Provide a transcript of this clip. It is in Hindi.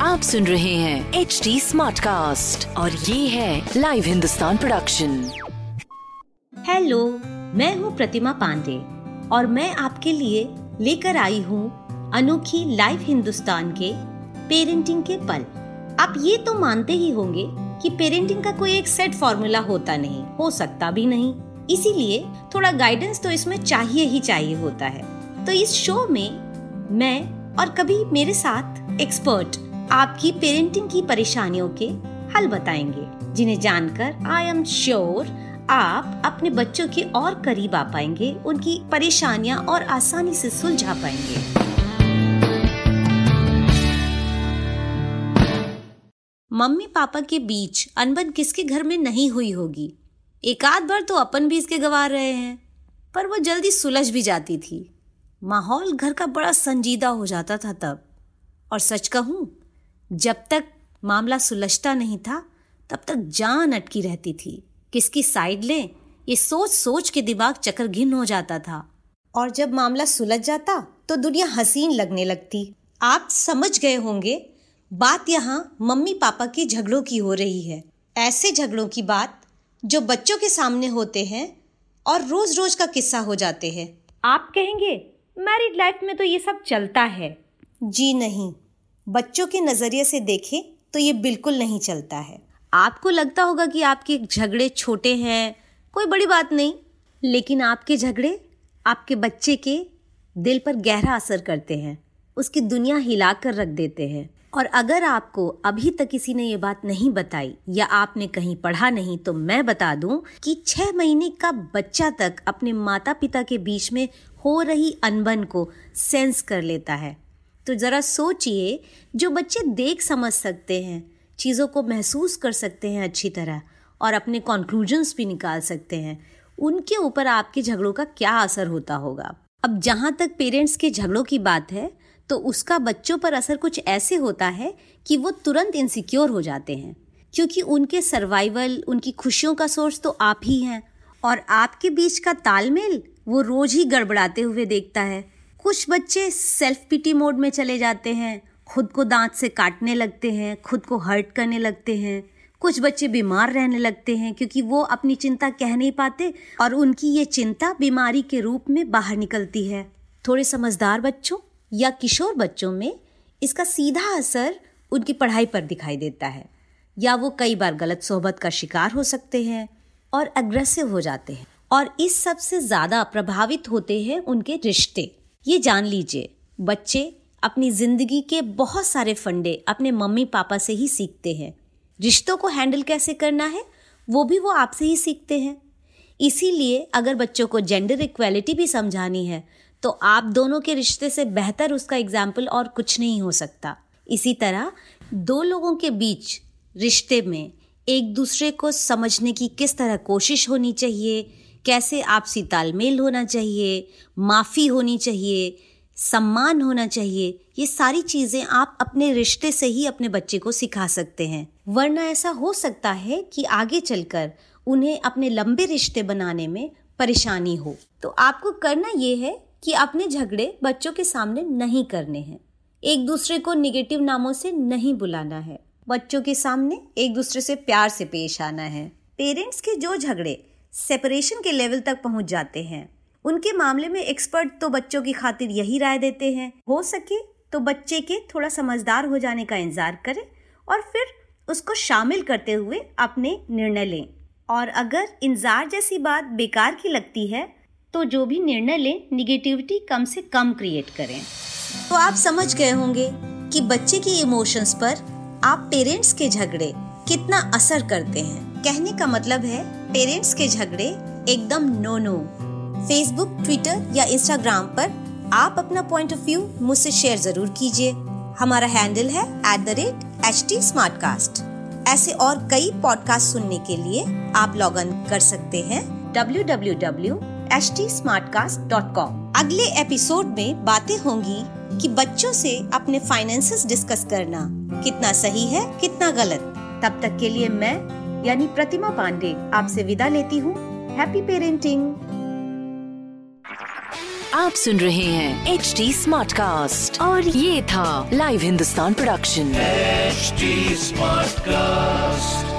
आप सुन रहे हैं एच डी स्मार्ट कास्ट और ये है लाइव हिंदुस्तान प्रोडक्शन हेलो मैं हूँ प्रतिमा पांडे और मैं आपके लिए लेकर आई हूँ अनोखी लाइव हिंदुस्तान के पेरेंटिंग के पल। आप ये तो मानते ही होंगे कि पेरेंटिंग का कोई एक सेट फॉर्मूला होता नहीं, हो सकता भी नहीं। इसीलिए थोड़ा गाइडेंस तो इसमें चाहिए ही चाहिए होता है। तो इस शो में मैं और कभी मेरे साथ एक्सपर्ट आपकी पेरेंटिंग की परेशानियों के हल बताएँगे, जिन्हें जानकर आई एम श्योर आप अपने बच्चों के और करीब आ पाएँगे, उनकी परेशानियाँ और आसानी से सुलझा पाएँगे। मम्मी पापा के बीच अनबन किसके घर में नहीं हुई होगी? एक आध बार तो अपन भी इसके गवार रहे हैं। पर वो जल्दी सुलझ भी जाती थी। माहौल घर का बड़ा संजीदा हो जाता था तब। और सच कहूँ, जब तक मामला सुलझता नहीं था, तब तक जान अटकी रहती थी। किसकी साइड लें, ये सोच सोच के दिमाग चक्कर घिन हो जाता था। और जब मामला सुलझ जाता तो दुनिया हसीन लगने लगती। आप समझ गए होंगे, बात यहाँ मम्मी पापा के झगड़ों की हो रही है। ऐसे झगड़ों की बात जो बच्चों के सामने होते हैं और रोज रोज का किस्सा हो जाते हैं। आप कहेंगे मैरिड लाइफ में तो ये सब चलता है। जी नहीं। बच्चों के नज़रिए से देखें तो ये बिल्कुल नहीं चलता है। आपको लगता होगा कि आपके झगड़े छोटे हैं कोई बड़ी बात नहीं लेकिन आपके झगड़े आपके बच्चे के दिल पर गहरा असर करते हैं उसकी दुनिया हिला कर रख देते हैं। और अगर आपको अभी तक किसी ने ये बात नहीं बताई या आपने कहीं पढ़ा नहीं तो मैं बता दूँ कि छह महीने का बच्चा तक अपने माता पिता के बीच में हो रही अनबन को सेंस कर लेता है। तो ज़रा सोचिए, जो बच्चे देख समझ सकते हैं, चीज़ों को महसूस कर सकते हैं अच्छी तरह और अपने कॉन्क्लूजन्स भी निकाल सकते हैं, उनके ऊपर आपके झगड़ों का क्या असर होता होगा? अब जहाँ तक पेरेंट्स के झगड़ों की बात है तो उसका बच्चों पर असर कुछ ऐसे होता है कि वो तुरंत इनसिक्योर हो जाते हैं। क्योंकि उनके सर्वाइवल उनकी खुशियों का सोर्स तो आप ही हैं। और आपके बीच का तालमेल वो रोज ही गड़बड़ाते हुए देखता है। कुछ बच्चे सेल्फ पिटी मोड में चले जाते हैं, खुद को दांत से काटने लगते हैं, खुद को हर्ट करने लगते हैं। कुछ बच्चे बीमार रहने लगते हैं क्योंकि वो अपनी चिंता कह नहीं पाते और उनकी ये चिंता बीमारी के रूप में बाहर निकलती है। थोड़े समझदार बच्चों या किशोर बच्चों में इसका सीधा असर उनकी पढ़ाई पर दिखाई देता है। या वो कई बार गलत सोहबत का शिकार हो सकते हैं और अग्रेसिव हो जाते हैं और इस सबसे ज़्यादा प्रभावित होते हैं उनके रिश्ते। ये जान लीजिए, बच्चे अपनी ज़िंदगी के बहुत सारे फंडे अपने मम्मी पापा से ही सीखते हैं। रिश्तों को हैंडल कैसे करना है, वो भी वो आपसे ही सीखते हैं। इसीलिए अगर बच्चों को जेंडर इक्वेलिटी भी समझानी है तो आप दोनों के रिश्ते से बेहतर उसका एग्ज़ाम्पल और कुछ नहीं हो सकता। इसी तरह, दो लोगों के बीच रिश्ते में एक दूसरे को समझने की किस तरह कोशिश होनी चाहिए, कैसे आपसी तालमेल होना चाहिए, माफ़ी होनी चाहिए, सम्मान होना चाहिए, ये सारी चीज़ें आप अपने रिश्ते से ही अपने बच्चे को सिखा सकते हैं। वरना ऐसा हो सकता है कि आगे चलकर उन्हें अपने लंबे रिश्ते बनाने में परेशानी हो। तो आपको करना ये है कि अपने झगड़े बच्चों के सामने नहीं करने हैं। एक दूसरे को निगेटिव नामों से नहीं बुलाना है। बच्चों के सामने एक दूसरे से प्यार से पेश आना है। पेरेंट्स के जो झगड़े सेपरेशन के लेवल तक पहुँच जाते हैं। उनके मामले में एक्सपर्ट तो बच्चों की खातिर यही राय देते हैं। हो सके तो बच्चे के थोड़ा समझदार हो जाने का इंतज़ार करें और फिर उसको शामिल करते हुए अपने निर्णय लें। और अगर इंतज़ार जैसी बात बेकार की लगती है तो जो भी निर्णय लें निगेटिविटी कम से कम क्रिएट करें। तो आप समझ गए होंगे कि बच्चे की इमोशंस पर आप पेरेंट्स के झगड़े कितना असर करते हैं। कहने का मतलब है पेरेंट्स के झगड़े एकदम नो नो फेसबुक ट्विटर या इंस्टाग्राम पर आप अपना पॉइंट ऑफ़ व्यू मुझसे शेयर ज़रूर कीजिए। हमारा हैंडल है at the rate H T ऐसे और कई पॉडकास्ट सुनने के लिए आप लॉग इन कर सकते हैं। www.htsmartcast.com अगले एपिसोड में बातें होंगी कि बच्चों से अपने फाइनेंसेस डिस्कस करना कितना सही है कितना गलत। तब तक के लिए मैं यानी प्रतिमा पांडे आपसे विदा लेती हूँ। हैप्पी पेरेंटिंग आप सुन रहे हैं एच डी स्मार्ट कास्ट और ये था live Hindustan production HD Smartcast.